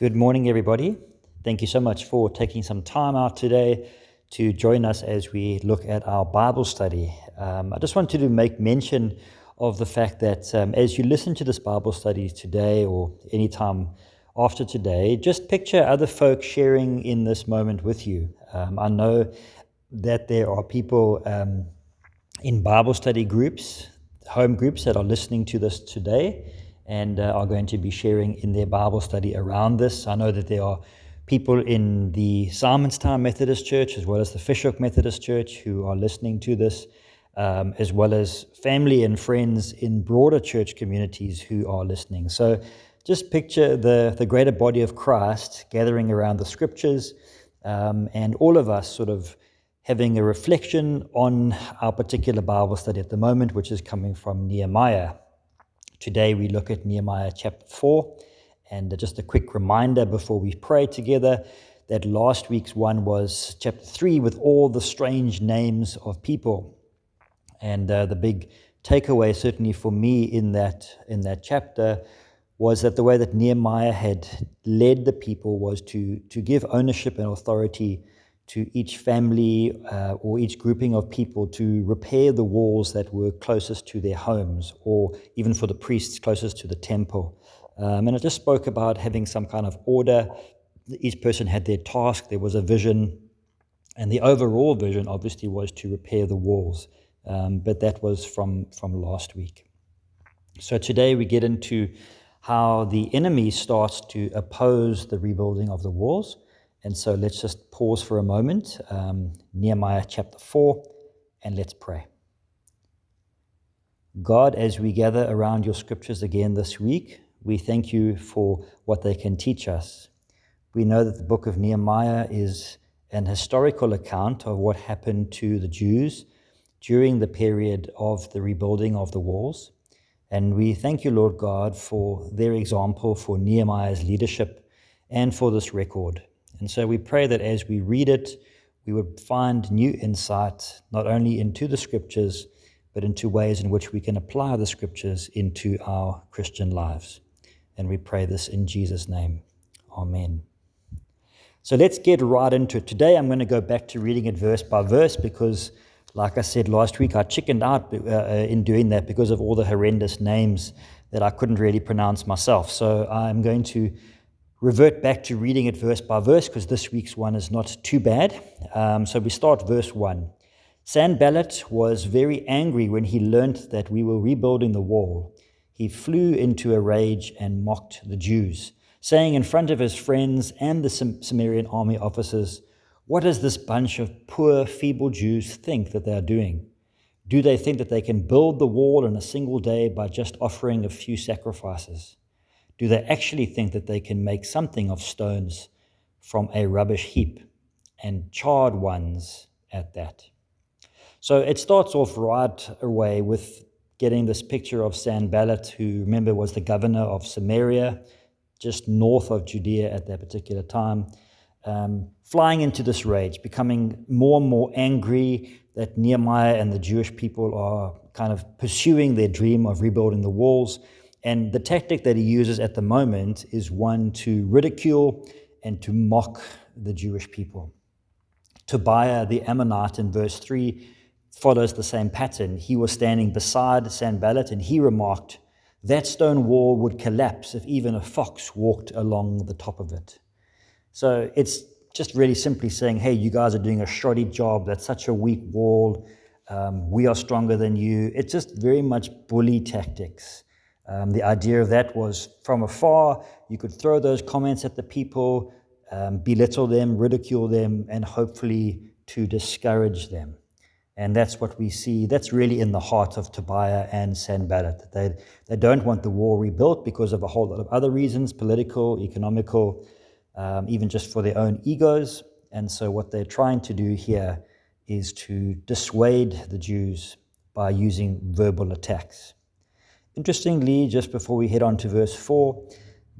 Good morning, everybody. Thank you so much for taking some time out today to join us as we look at our Bible study. Um, I just wanted to make mention of the fact that um, as you listen to this Bible study today or any time after today, just picture other folks sharing in this moment with you. Um, I know that there are people um, in Bible study groups, home groups that are listening to this today and uh, are going to be sharing in their Bible study around this. I know that there are people in the Simonstown Methodist Church as well as the Fish Methodist Church who are listening to this, um, as well as family and friends in broader church communities who are listening. So just picture the, the greater body of Christ gathering around the scriptures um, and all of us sort of having a reflection on our particular Bible study at the moment, which is coming from Nehemiah. Today we look at Nehemiah chapter 4. And just a quick reminder before we pray together that last week's one was chapter 3 with all the strange names of people. And uh, the big takeaway, certainly for me in that, in that chapter, was that the way that Nehemiah had led the people was to, to give ownership and authority to each family uh, or each grouping of people to repair the walls that were closest to their homes, or even for the priests closest to the temple. Um, and I just spoke about having some kind of order. Each person had their task, there was a vision, and the overall vision obviously was to repair the walls. Um, but that was from, from last week. So today we get into how the enemy starts to oppose the rebuilding of the walls. And so let's just pause for a moment, um, Nehemiah chapter 4, and let's pray. God, as we gather around your scriptures again this week, we thank you for what they can teach us. We know that the book of Nehemiah is an historical account of what happened to the Jews during the period of the rebuilding of the walls. And we thank you, Lord God, for their example, for Nehemiah's leadership, and for this record. And so we pray that as we read it, we would find new insight, not only into the scriptures, but into ways in which we can apply the scriptures into our Christian lives. And we pray this in Jesus' name. Amen. So let's get right into it. Today I'm going to go back to reading it verse by verse because, like I said last week, I chickened out uh, uh, in doing that because of all the horrendous names that I couldn't really pronounce myself. So I'm going to revert back to reading it verse by verse because this week's one is not too bad. Um, so we start verse 1. Sanballat was very angry when he learnt that we were rebuilding the wall. He flew into a rage and mocked the Jews, saying in front of his friends and the Samarian army officers, What does this bunch of poor, feeble Jews think that they are doing? Do they think that they can build the wall in a single day by just offering a few sacrifices? Do they actually think that they can make something of stones from a rubbish heap and charred ones at that? So it starts off right away with getting this picture of Sanballat, who remember was the governor of Samaria, just north of Judea at that particular time, um, flying into this rage, becoming more and more angry that Nehemiah and the Jewish people are kind of pursuing their dream of rebuilding the walls and the tactic that he uses at the moment is one to ridicule and to mock the Jewish people. Tobiah the Ammonite in verse 3 follows the same pattern. He was standing beside Sanballat and he remarked, That stone wall would collapse if even a fox walked along the top of it. So it's just really simply saying, Hey, you guys are doing a shoddy job. That's such a weak wall. Um, we are stronger than you. It's just very much bully tactics. Um, the idea of that was from afar, you could throw those comments at the people, um, belittle them, ridicule them, and hopefully to discourage them. And that's what we see. That's really in the heart of Tobiah and Sanballat. They, they don't want the wall rebuilt because of a whole lot of other reasons political, economical, um, even just for their own egos. And so, what they're trying to do here is to dissuade the Jews by using verbal attacks. Interestingly, just before we head on to verse 4,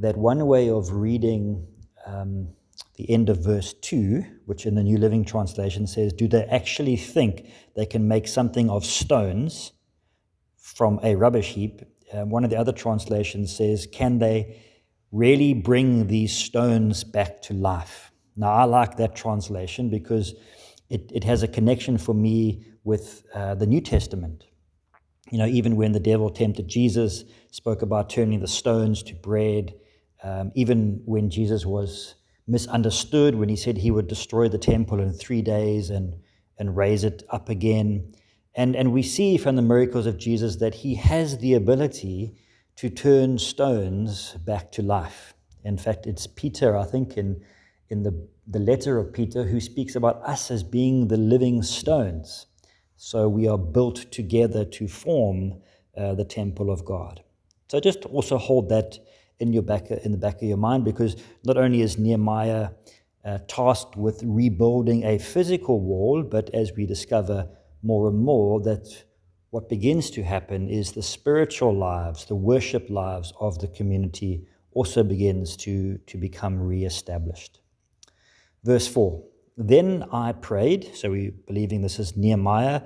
that one way of reading um, the end of verse 2, which in the New Living Translation says, Do they actually think they can make something of stones from a rubbish heap? Um, one of the other translations says, Can they really bring these stones back to life. Now, I like that translation because it, it has a connection for me with uh, the New Testament. You know, even when the devil tempted Jesus, spoke about turning the stones to bread, um, even when Jesus was misunderstood, when he said he would destroy the temple in three days and, and raise it up again. And, and we see from the miracles of Jesus that he has the ability to turn stones back to life. In fact, it's Peter, I think, in, in the, the letter of Peter, who speaks about us as being the living stones. So we are built together to form uh, the temple of God. So just also hold that in your back in the back of your mind because not only is Nehemiah uh, tasked with rebuilding a physical wall, but as we discover more and more that what begins to happen is the spiritual lives, the worship lives of the community also begins to, to become re-established. Verse 4 Then I prayed, so we're believing this is Nehemiah.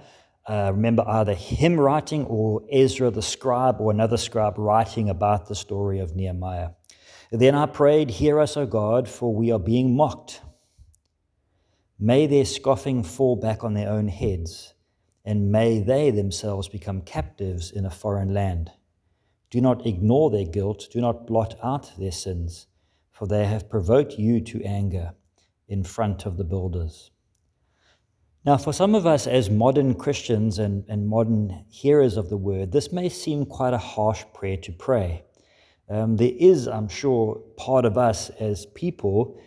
Uh, remember, either him writing or Ezra the scribe or another scribe writing about the story of Nehemiah. Then I prayed, Hear us, O God, for we are being mocked. May their scoffing fall back on their own heads and may they themselves become captives in a foreign land. Do not ignore their guilt, do not blot out their sins, for they have provoked you to anger in front of the builders. Now, for some of us as modern Christians and, and modern hearers of the word, this may seem quite a harsh prayer to pray. Um, there is, I'm sure, part of us as people,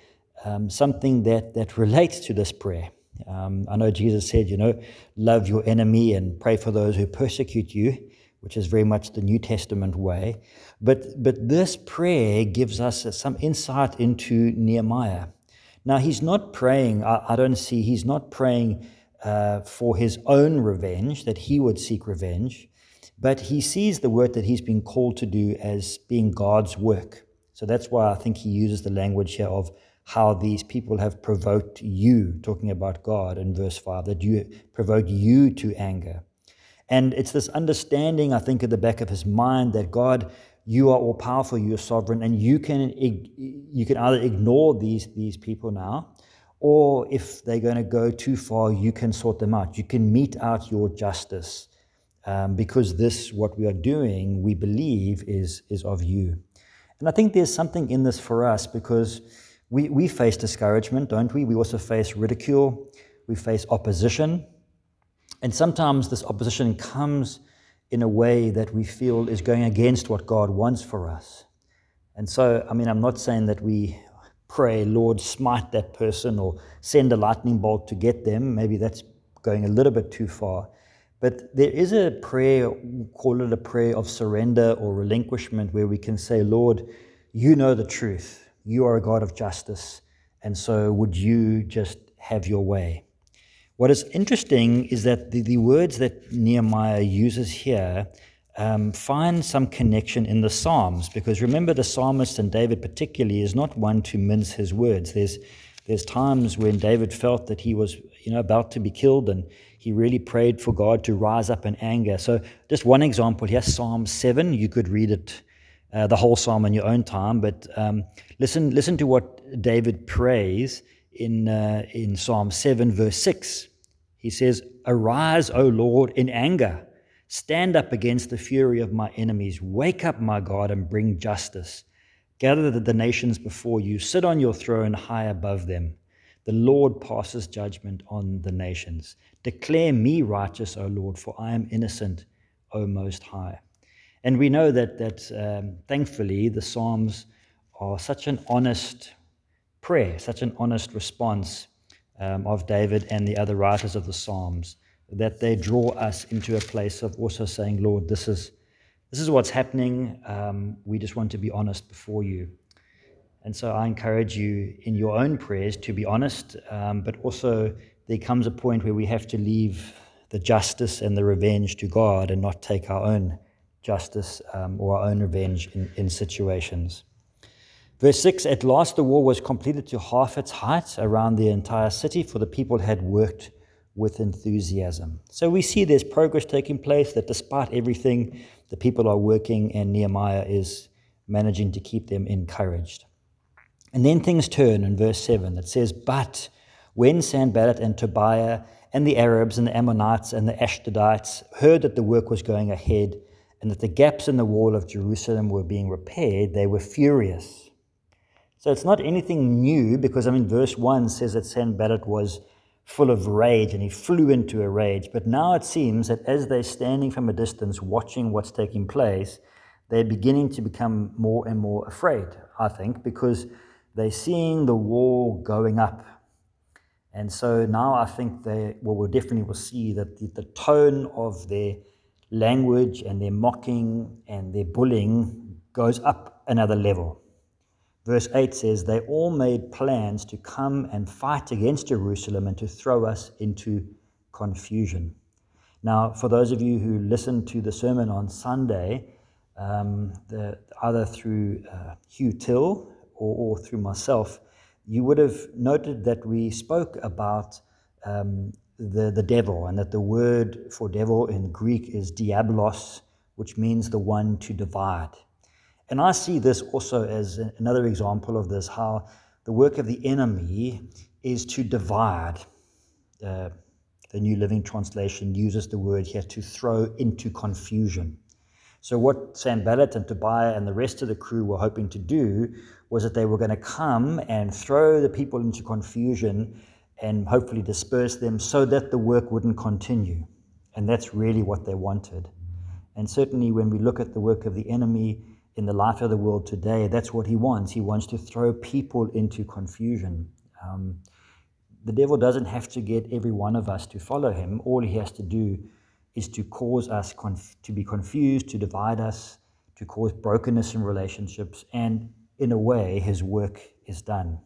um, something that, that relates to this prayer. Um, I know Jesus said, you know, love your enemy and pray for those who persecute you, which is very much the New Testament way. But, but this prayer gives us some insight into Nehemiah. Now, he's not praying, I, I don't see, he's not praying uh, for his own revenge, that he would seek revenge, but he sees the work that he's been called to do as being God's work. So that's why I think he uses the language here of how these people have provoked you, talking about God in verse 5, that you provoke you to anger. And it's this understanding, I think, at the back of his mind that God, you are all powerful, you're sovereign, and you can, you can either ignore these, these people now, or if they're going to go too far, you can sort them out. You can mete out your justice. Um, because this, what we are doing, we believe is, is of you. And I think there's something in this for us because we, we face discouragement, don't we? We also face ridicule, we face opposition. And sometimes this opposition comes in a way that we feel is going against what God wants for us. And so, I mean, I'm not saying that we pray, Lord, smite that person or send a lightning bolt to get them. Maybe that's going a little bit too far. But there is a prayer, call it a prayer of surrender or relinquishment, where we can say, Lord, you know the truth. You are a God of justice, and so would you just have your way? What is interesting is that the, the words that Nehemiah uses here um, find some connection in the Psalms, because remember, the psalmist and David particularly is not one to mince his words. There's there's times when David felt that he was, you know, about to be killed, and he really prayed for God to rise up in anger. So, just one example here, Psalm seven. You could read it uh, the whole psalm in your own time, but um, listen, listen to what David prays in, uh, in Psalm 7, verse 6. He says, Arise, O Lord, in anger. Stand up against the fury of my enemies. Wake up, my God, and bring justice. Gather the nations before you. Sit on your throne high above them. The Lord passes judgment on the nations. Declare me righteous, O Lord, for I am innocent, O Most High. And we know that, that um, thankfully the Psalms are such an honest prayer, such an honest response um, of David and the other writers of the Psalms, that they draw us into a place of also saying, Lord, this is, this is what's happening. Um, we just want to be honest before you. And so I encourage you in your own prayers to be honest, um, but also there comes a point where we have to leave the justice and the revenge to God and not take our own justice um, or our own revenge in, in situations. Verse 6 At last the wall was completed to half its height around the entire city, for the people had worked with enthusiasm. So we see there's progress taking place, that despite everything, the people are working, and Nehemiah is managing to keep them encouraged. And then things turn in verse 7 It says, But when Sanballat and Tobiah and the Arabs and the Ammonites and the Ashdodites heard that the work was going ahead and that the gaps in the wall of Jerusalem were being repaired, they were furious. So it's not anything new because, I mean, verse 1 says that Sanballat was full of rage and he flew into a rage. But now it seems that as they're standing from a distance watching what's taking place, they're beginning to become more and more afraid, I think, because they're seeing the wall going up. And so now I think they well, we definitely will see that the, the tone of their language and their mocking and their bullying goes up another level. Verse 8 says, They all made plans to come and fight against Jerusalem and to throw us into confusion. Now, for those of you who listened to the sermon on Sunday, um, the, either through uh, Hugh Till or, or, through myself, you would have noted that we spoke about um, the, the devil and that the word for devil in Greek is diabolos, which means the one to divide. And I see this also as another example of this how the work of the enemy is to divide. Uh, the New Living Translation uses the word here to throw into confusion. So, what Sanballat and Tobiah and the rest of the crew were hoping to do was that they were going to come and throw the people into confusion and hopefully disperse them so that the work wouldn't continue. And that's really what they wanted. And certainly, when we look at the work of the enemy in the life of the world today, that's what he wants. He wants to throw people into confusion. Um, the devil doesn't have to get every one of us to follow him. All he has to do is to cause us conf- to be confused, to divide us, to cause brokenness in relationships, and in a way, his work is done.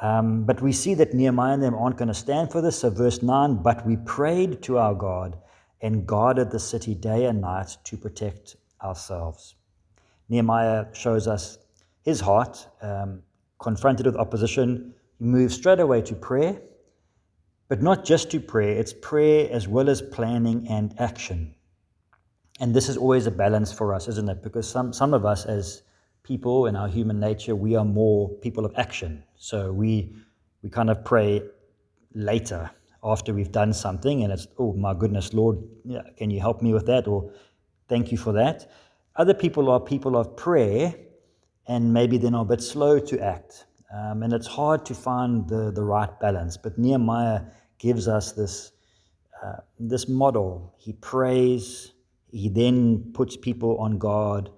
Um, but we see that Nehemiah and them aren't going to stand for this. So, verse 9, but we prayed to our God and guarded the city day and night to protect ourselves. Nehemiah shows us his heart, um, confronted with opposition. He moves straight away to prayer but not just to prayer, it's prayer as well as planning and action. And this is always a balance for us, isn't it? Because some, some of us, as people in our human nature, we are more people of action. So we, we kind of pray later after we've done something, and it's, oh my goodness, Lord, can you help me with that? Or thank you for that. Other people are people of prayer, and maybe they're a bit slow to act. Um, and it's hard to find the, the right balance. But Nehemiah gives us this, uh, this model. He prays, he then puts people on guard,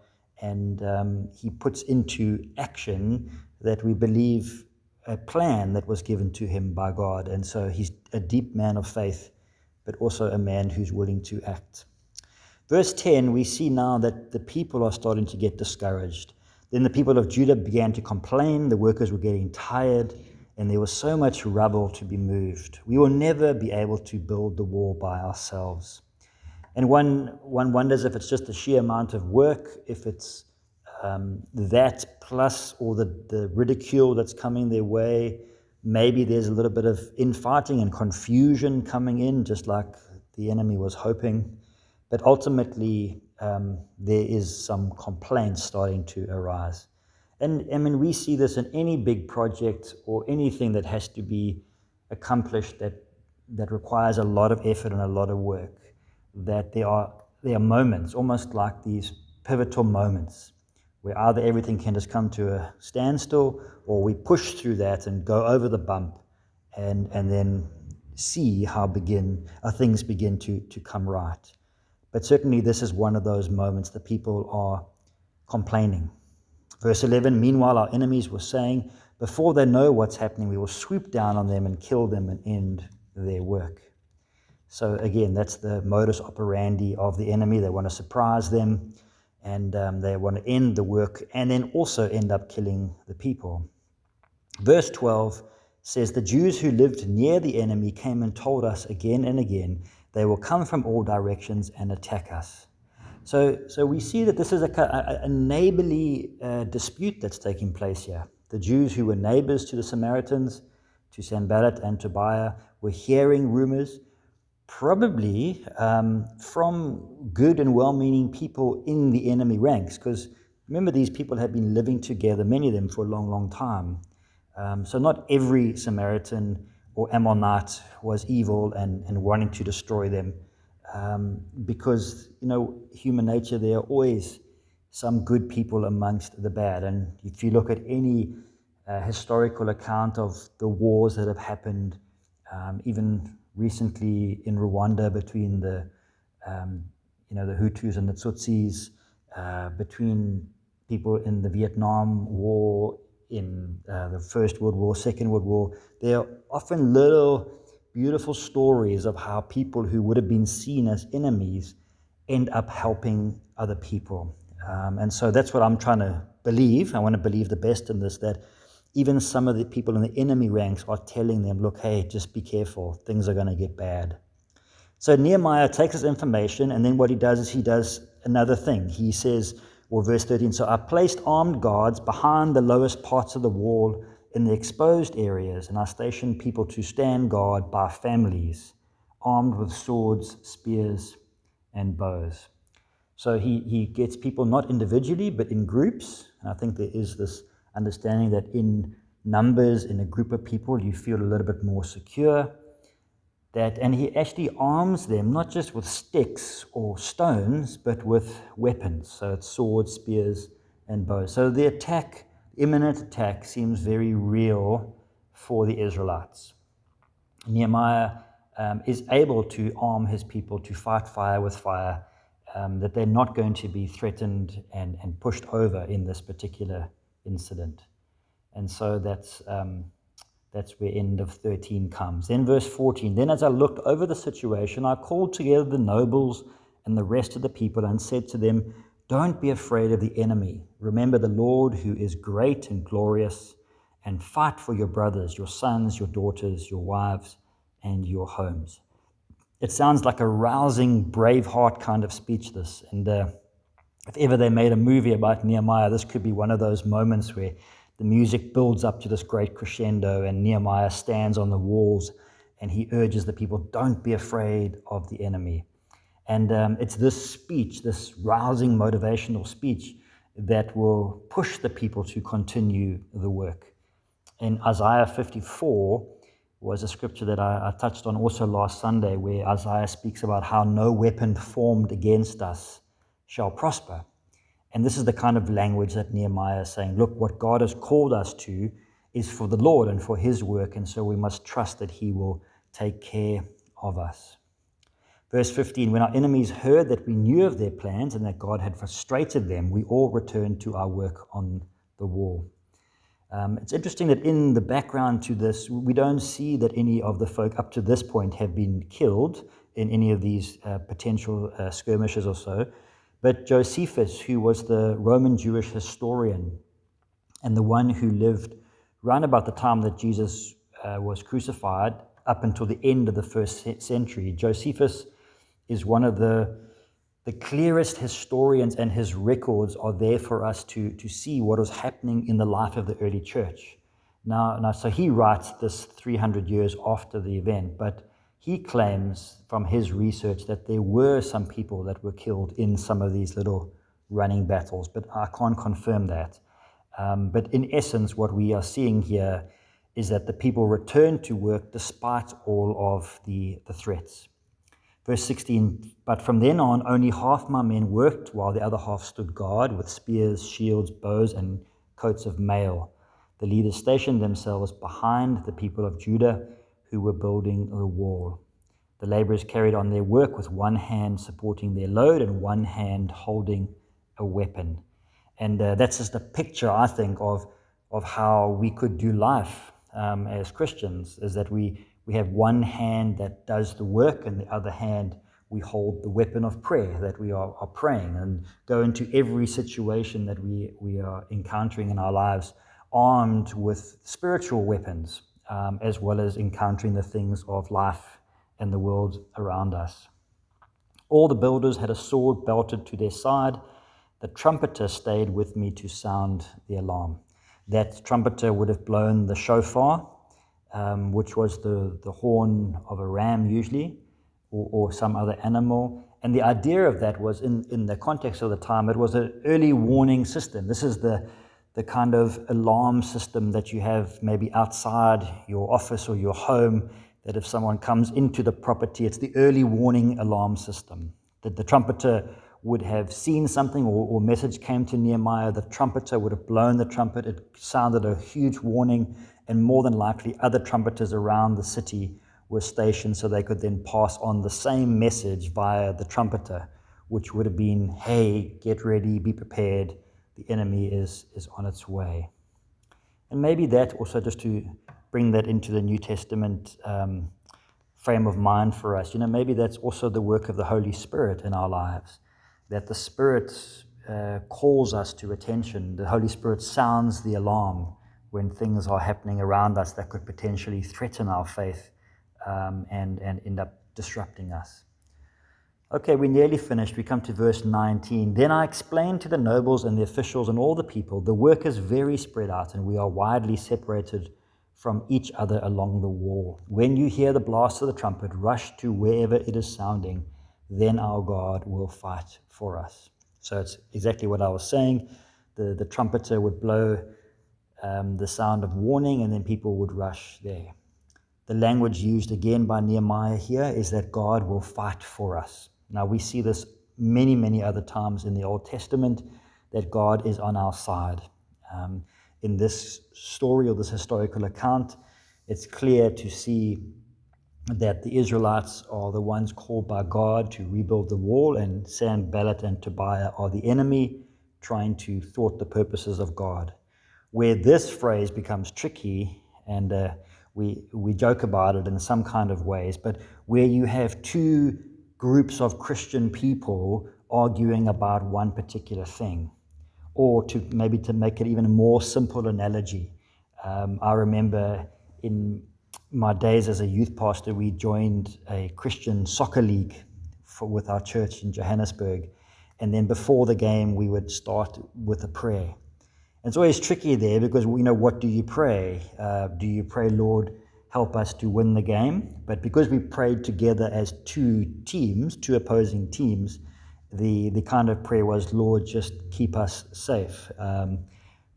and um, he puts into action that we believe a plan that was given to him by God. And so he's a deep man of faith, but also a man who's willing to act. Verse 10, we see now that the people are starting to get discouraged. Then the people of Judah began to complain, the workers were getting tired and there was so much rubble to be moved. We will never be able to build the wall by ourselves. And one, one wonders if it's just the sheer amount of work, if it's um, that plus all the, the ridicule that's coming their way. Maybe there's a little bit of infighting and confusion coming in, just like the enemy was hoping. But ultimately, um, there is some complaints starting to arise. And I mean, we see this in any big project or anything that has to be accomplished that, that requires a lot of effort and a lot of work. That there are, there are moments, almost like these pivotal moments, where either everything can just come to a standstill or we push through that and go over the bump and, and then see how begin, how things begin to, to come right. But certainly, this is one of those moments that people are complaining Verse 11 Meanwhile, our enemies were saying, Before they know what's happening, we will swoop down on them and kill them and end their work. So, again, that's the modus operandi of the enemy. They want to surprise them and um, they want to end the work and then also end up killing the people. Verse 12 says, The Jews who lived near the enemy came and told us again and again, they will come from all directions and attack us. So, so we see that this is a, a, neighborly uh, dispute that's taking place here. The Jews who were neighbors to the Samaritans, to Sanballat and Tobiah, were hearing rumors, probably um, from good and well meaning people in the enemy ranks, because remember, these people had been living together, many of them, for a long, long time. Um, so not every Samaritan or Ammonite was evil and, and wanting to destroy them. Um, because, you know, human nature, there are always some good people amongst the bad. And if you look at any uh, historical account of the wars that have happened, um, even recently in Rwanda between the, um, you know, the Hutus and the Tutsis, uh, between people in the Vietnam War, in uh, the First World War, Second World War, there are often little beautiful stories of how people who would have been seen as enemies end up helping other people. Um, and so that's what I'm trying to believe. I want to believe the best in this that even some of the people in the enemy ranks are telling them, look, hey, just be careful. Things are going to get bad. So Nehemiah takes this information, and then what he does is he does another thing. He says, or verse 13, so I placed armed guards behind the lowest parts of the wall in the exposed areas, and I stationed people to stand guard by families, armed with swords, spears, and bows. So he, he gets people not individually, but in groups. And I think there is this understanding that in numbers, in a group of people, you feel a little bit more secure. That, and he actually arms them not just with sticks or stones, but with weapons. So it's swords, spears, and bows. So the attack, imminent attack, seems very real for the Israelites. Nehemiah um, is able to arm his people to fight fire with fire um, that they're not going to be threatened and, and pushed over in this particular incident. And so that's, um, that's where end of 13 comes. Then, verse 14 Then, as I looked over the situation, I called together the nobles and the rest of the people and said to them, Don't be afraid of the enemy. Remember the Lord who is great and glorious, and fight for your brothers, your sons, your daughters, your wives, and your homes. It sounds like a rousing, braveheart kind of speech, this. And uh, if ever they made a movie about Nehemiah, this could be one of those moments where the music builds up to this great crescendo and Nehemiah stands on the walls and he urges the people, don't be afraid of the enemy. And um, it's this speech, this rousing motivational speech, that will push the people to continue the work. In Isaiah 54, was a scripture that I, I, touched on also last Sunday, where Isaiah speaks about how no weapon formed against us shall prosper. And this is the kind of language that Nehemiah is saying look, what God has called us to is for the Lord and for his work, and so we must trust that he will take care of us. Verse 15 When our enemies heard that we knew of their plans and that God had frustrated them, we all returned to our work on the wall. Um, it's interesting that in the background to this, we don't see that any of the folk up to this point have been killed in any of these uh, potential uh, skirmishes or so. But Josephus, who was the Roman Jewish historian and the one who lived round about the time that Jesus uh, was crucified up until the end of the first century, Josephus is one of the the clearest historians and his records are there for us to, to see what was happening in the life of the early church. Now, now, so he writes this 300 years after the event, but he claims from his research that there were some people that were killed in some of these little running battles, but I can't confirm that. Um, but in essence, what we are seeing here is that the people returned to work despite all of the, the threats. Verse 16 But from then on, only half my men worked, while the other half stood guard with spears, shields, bows, and coats of mail. The leaders stationed themselves behind the people of Judah who were building the wall. The laborers carried on their work with one hand supporting their load and one hand holding a weapon. And uh, that's just a picture, I think, of, of how we could do life um, as Christians, is that we, we have one hand that does the work, and the other hand we hold the weapon of prayer that we are, are praying and go into every situation that we, we are encountering in our lives armed with spiritual weapons, um, as well as encountering the things of life and the world around us. All the builders had a sword belted to their side. The trumpeter stayed with me to sound the alarm. That trumpeter would have blown the shofar, um, which was the, the horn of a ram usually, or, or some other animal. And the idea of that was, in, in the context of the time, it was an early warning system. This is the, the kind of alarm system that you have maybe outside your office or your home, that if someone comes into the property, it's the early warning alarm system. That the trumpeter would have seen something or, or message came to Nehemiah, the trumpeter would have blown the trumpet. It sounded a huge warning, and more than likely, other trumpeters around the city were stationed so they could then pass on the same message via the trumpeter, which would have been, hey, get ready, be prepared, the enemy is, is on its way. And maybe that also just to bring that into the New Testament um, frame of mind for us, you know, maybe that's also the work of the Holy Spirit in our lives, that the Spirit uh, calls us to attention. The Holy Spirit sounds the alarm when things are happening around us that could potentially threaten our faith um, and, and end up disrupting us. Okay, we're nearly finished. We come to verse 19. Then I explained to the nobles and the officials and all the people the work is very spread out, and we are widely separated from each other along the wall. When you hear the blast of the trumpet, rush to wherever it is sounding. Then our God will fight for us. So it's exactly what I was saying. The, the trumpeter would blow um, the sound of warning, and then people would rush there. The language used again by Nehemiah here is that God will fight for us. Now, we see this many, many other times in the Old Testament that God is on our side. Um, in this story or this historical account, it's clear to see that the Israelites are the ones called by God to rebuild the wall, and Sanballat and Tobiah are the enemy trying to thwart the purposes of God. Where this phrase becomes tricky and uh, we, we joke about it in some kind of ways, but where you have two groups of Christian people arguing about one particular thing, or to maybe to make it even a more simple analogy. Um, I remember in my days as a youth pastor, we joined a Christian soccer league for, with our church in Johannesburg. And then before the game, we would start with a prayer. It's always tricky there because, you know, what do you pray? Uh, do you pray, Lord, help us to win the game? But because we prayed together as two teams, two opposing teams, the, the kind of prayer was, Lord, just keep us safe. Um,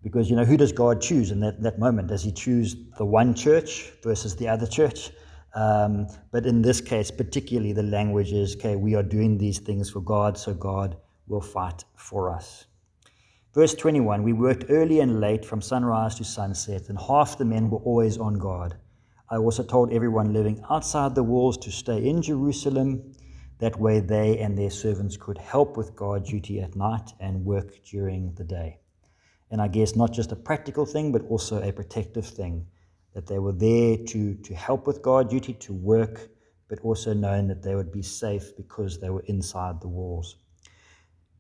because, you know, who does God choose in that, that moment? Does he choose the one church versus the other church? Um, but in this case, particularly, the language is, okay, we are doing these things for God, so God will fight for us. Verse 21 We worked early and late from sunrise to sunset, and half the men were always on guard. I also told everyone living outside the walls to stay in Jerusalem. That way, they and their servants could help with guard duty at night and work during the day. And I guess not just a practical thing, but also a protective thing that they were there to, to help with guard duty, to work, but also knowing that they would be safe because they were inside the walls.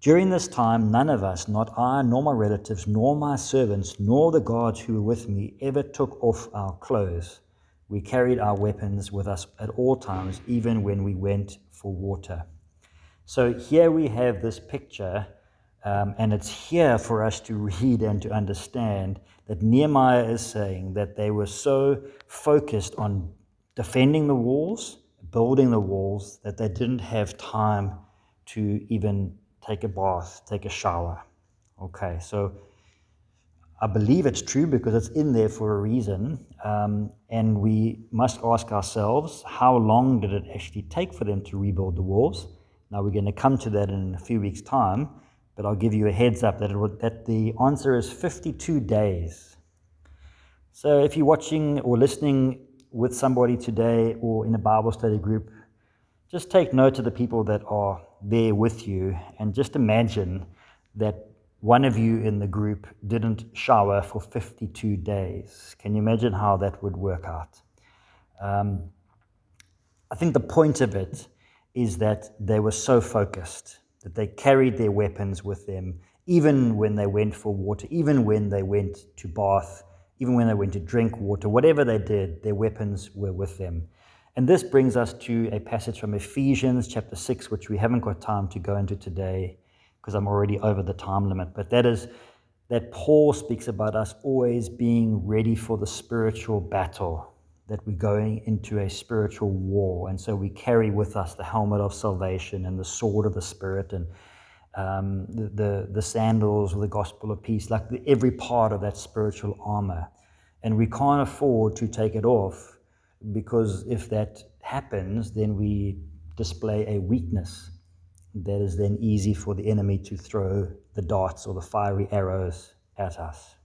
During this time, none of us, not I, nor my relatives, nor my servants, nor the guards who were with me, ever took off our clothes. We carried our weapons with us at all times, even when we went for water. So here we have this picture, um, and it's here for us to read and to understand that Nehemiah is saying that they were so focused on defending the walls, building the walls, that they didn't have time to even take a bath, take a shower. Okay, so I believe it's true because it's in there for a reason. Um, and we must ask ourselves how long did it actually take for them to rebuild the walls? Now, we're going to come to that in a few weeks' time, but I'll give you a heads up that, it, that the answer is 52 days. So, if you're watching or listening with somebody today or in a Bible study group, just take note of the people that are there with you and just imagine that one of you in the group didn't shower for 52 days. Can you imagine how that would work out? Um, I think the point of it is that they were so focused that they carried their weapons with them, even when they went for water, even when they went to bath, even when they went to drink water, whatever they did, their weapons were with them. And this brings us to a passage from Ephesians chapter 6, which we haven't got time to go into today because I'm already over the time limit. But that is that Paul speaks about us always being ready for the spiritual battle. that we're going into a spiritual war. And so we carry with us the helmet of salvation and the sword of the Spirit and um, the, the, the, sandals or the gospel of peace, like the, every part of that spiritual armor. And we can't afford to take it off because if that happens, then we display a weakness that is then easy for the enemy to throw the darts or the fiery arrows at us.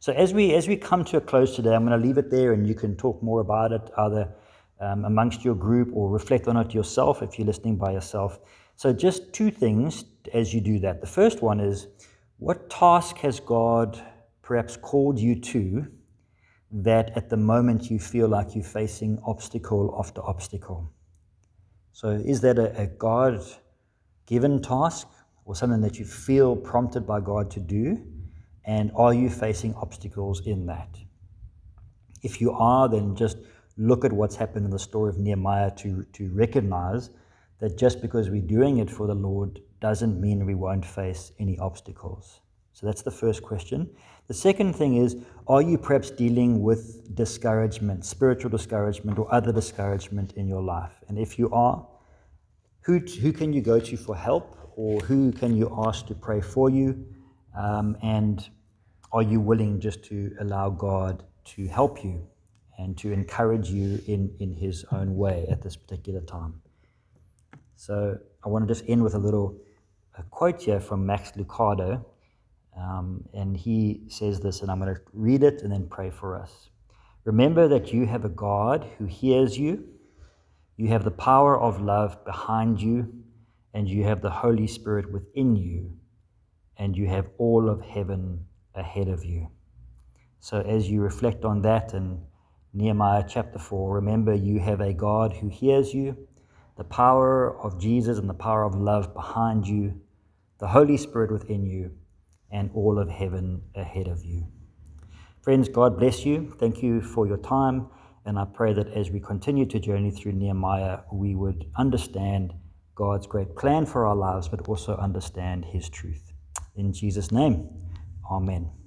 So as we as we come to a close today, I'm going to leave it there, and you can talk more about it either um, amongst your group or reflect on it yourself if you're listening by yourself. So just two things as you do that. The first one is, what task has God perhaps called you to that at the moment you feel like you're facing obstacle after obstacle? So is that a, a God given task or something that you feel prompted by God to do? And are you facing obstacles in that? If you are, then just look at what's happened in the story of Nehemiah to, to recognize that just because we're doing it for the Lord doesn't mean we won't face any obstacles. So that's the first question. The second thing is are you perhaps dealing with discouragement, spiritual discouragement, or other discouragement in your life? And if you are, who, who can you go to for help, or who can you ask to pray for you? Um, and are you willing just to allow God to help you and to encourage you in, in His own way at this particular time? So I want to just end with a little a quote here from Max Lucado. Um, and he says this, and I'm going to read it and then pray for us. Remember that you have a God who hears you, you have the power of love behind you, and you have the Holy Spirit within you and you have all of heaven ahead of you. So, as you reflect on that in Nehemiah chapter 4, remember you have a God who hears you, the power of Jesus and the power of love behind you, the Holy Spirit within you, and all of heaven ahead of you. Friends, God bless you. Thank you for your time. And I pray that as we continue to journey through Nehemiah, we would understand God's great plan for our lives, but also understand His truth. In Jesus' name, Amen.